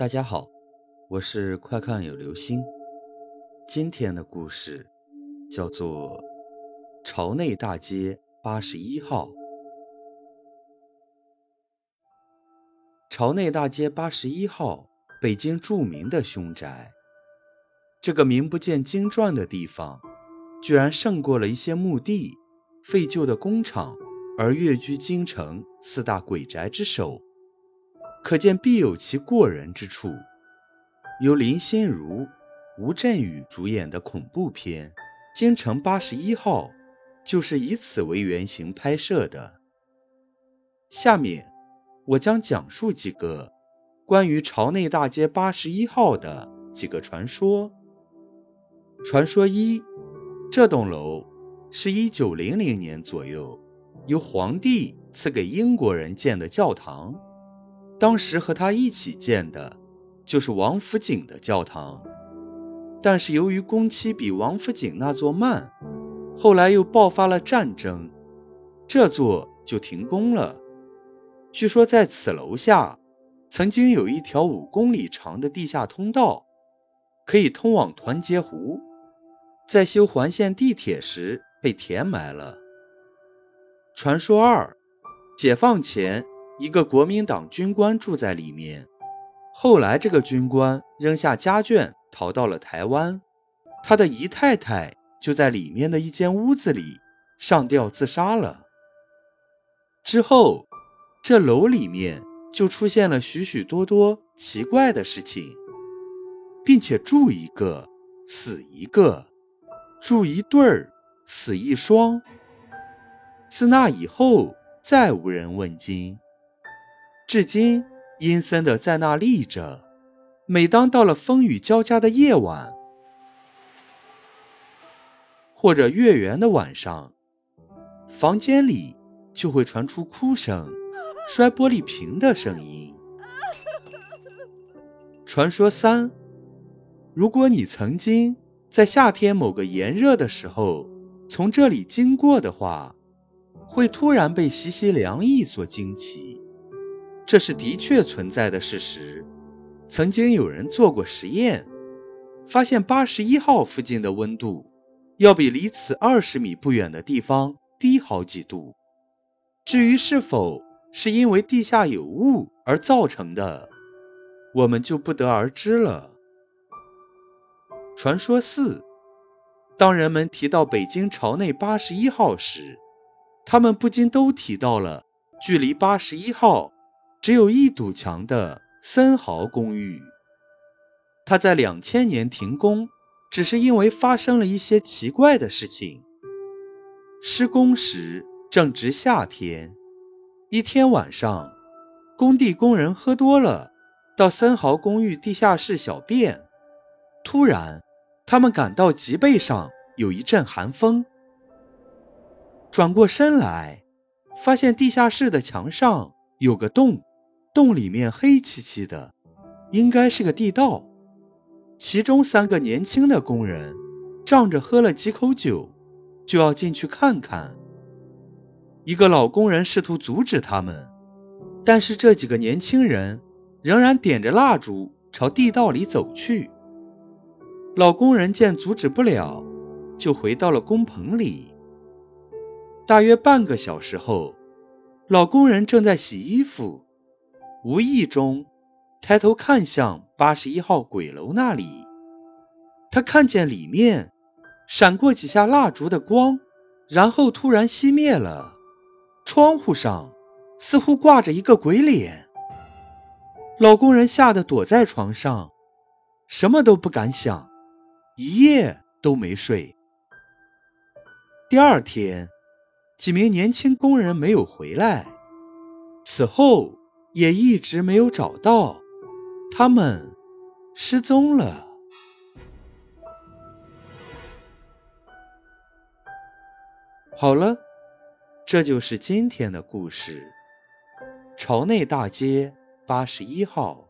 大家好，我是快看有流星。今天的故事叫做《朝内大街八十一号》。朝内大街八十一号，北京著名的凶宅。这个名不见经传的地方，居然胜过了一些墓地、废旧的工厂，而跃居京城四大鬼宅之首。可见必有其过人之处。由林心如、吴镇宇主演的恐怖片《京城八十一号》就是以此为原型拍摄的。下面我将讲述几个关于朝内大街八十一号的几个传说。传说一：这栋楼是一九零零年左右由皇帝赐给英国人建的教堂。当时和他一起建的，就是王府井的教堂，但是由于工期比王府井那座慢，后来又爆发了战争，这座就停工了。据说在此楼下，曾经有一条五公里长的地下通道，可以通往团结湖，在修环线地铁时被填埋了。传说二，解放前。一个国民党军官住在里面，后来这个军官扔下家眷逃到了台湾，他的姨太太就在里面的一间屋子里上吊自杀了。之后，这楼里面就出现了许许多多奇怪的事情，并且住一个死一个，住一对儿死一双。自那以后，再无人问津。至今阴森的在那立着。每当到了风雨交加的夜晚，或者月圆的晚上，房间里就会传出哭声、摔玻璃瓶的声音。传说三：如果你曾经在夏天某个炎热的时候从这里经过的话，会突然被习习凉意所惊起。这是的确存在的事实。曾经有人做过实验，发现八十一号附近的温度要比离此二十米不远的地方低好几度。至于是否是因为地下有雾而造成的，我们就不得而知了。传说四：当人们提到北京朝内八十一号时，他们不禁都提到了距离八十一号。只有一堵墙的森豪公寓，它在两千年停工，只是因为发生了一些奇怪的事情。施工时正值夏天，一天晚上，工地工人喝多了，到森豪公寓地下室小便，突然，他们感到脊背上有一阵寒风，转过身来，发现地下室的墙上有个洞。洞里面黑漆漆的，应该是个地道。其中三个年轻的工人仗着喝了几口酒，就要进去看看。一个老工人试图阻止他们，但是这几个年轻人仍然点着蜡烛朝地道里走去。老工人见阻止不了，就回到了工棚里。大约半个小时后，老工人正在洗衣服。无意中抬头看向八十一号鬼楼那里，他看见里面闪过几下蜡烛的光，然后突然熄灭了。窗户上似乎挂着一个鬼脸。老工人吓得躲在床上，什么都不敢想，一夜都没睡。第二天，几名年轻工人没有回来，此后。也一直没有找到，他们失踪了。好了，这就是今天的故事——朝内大街八十一号。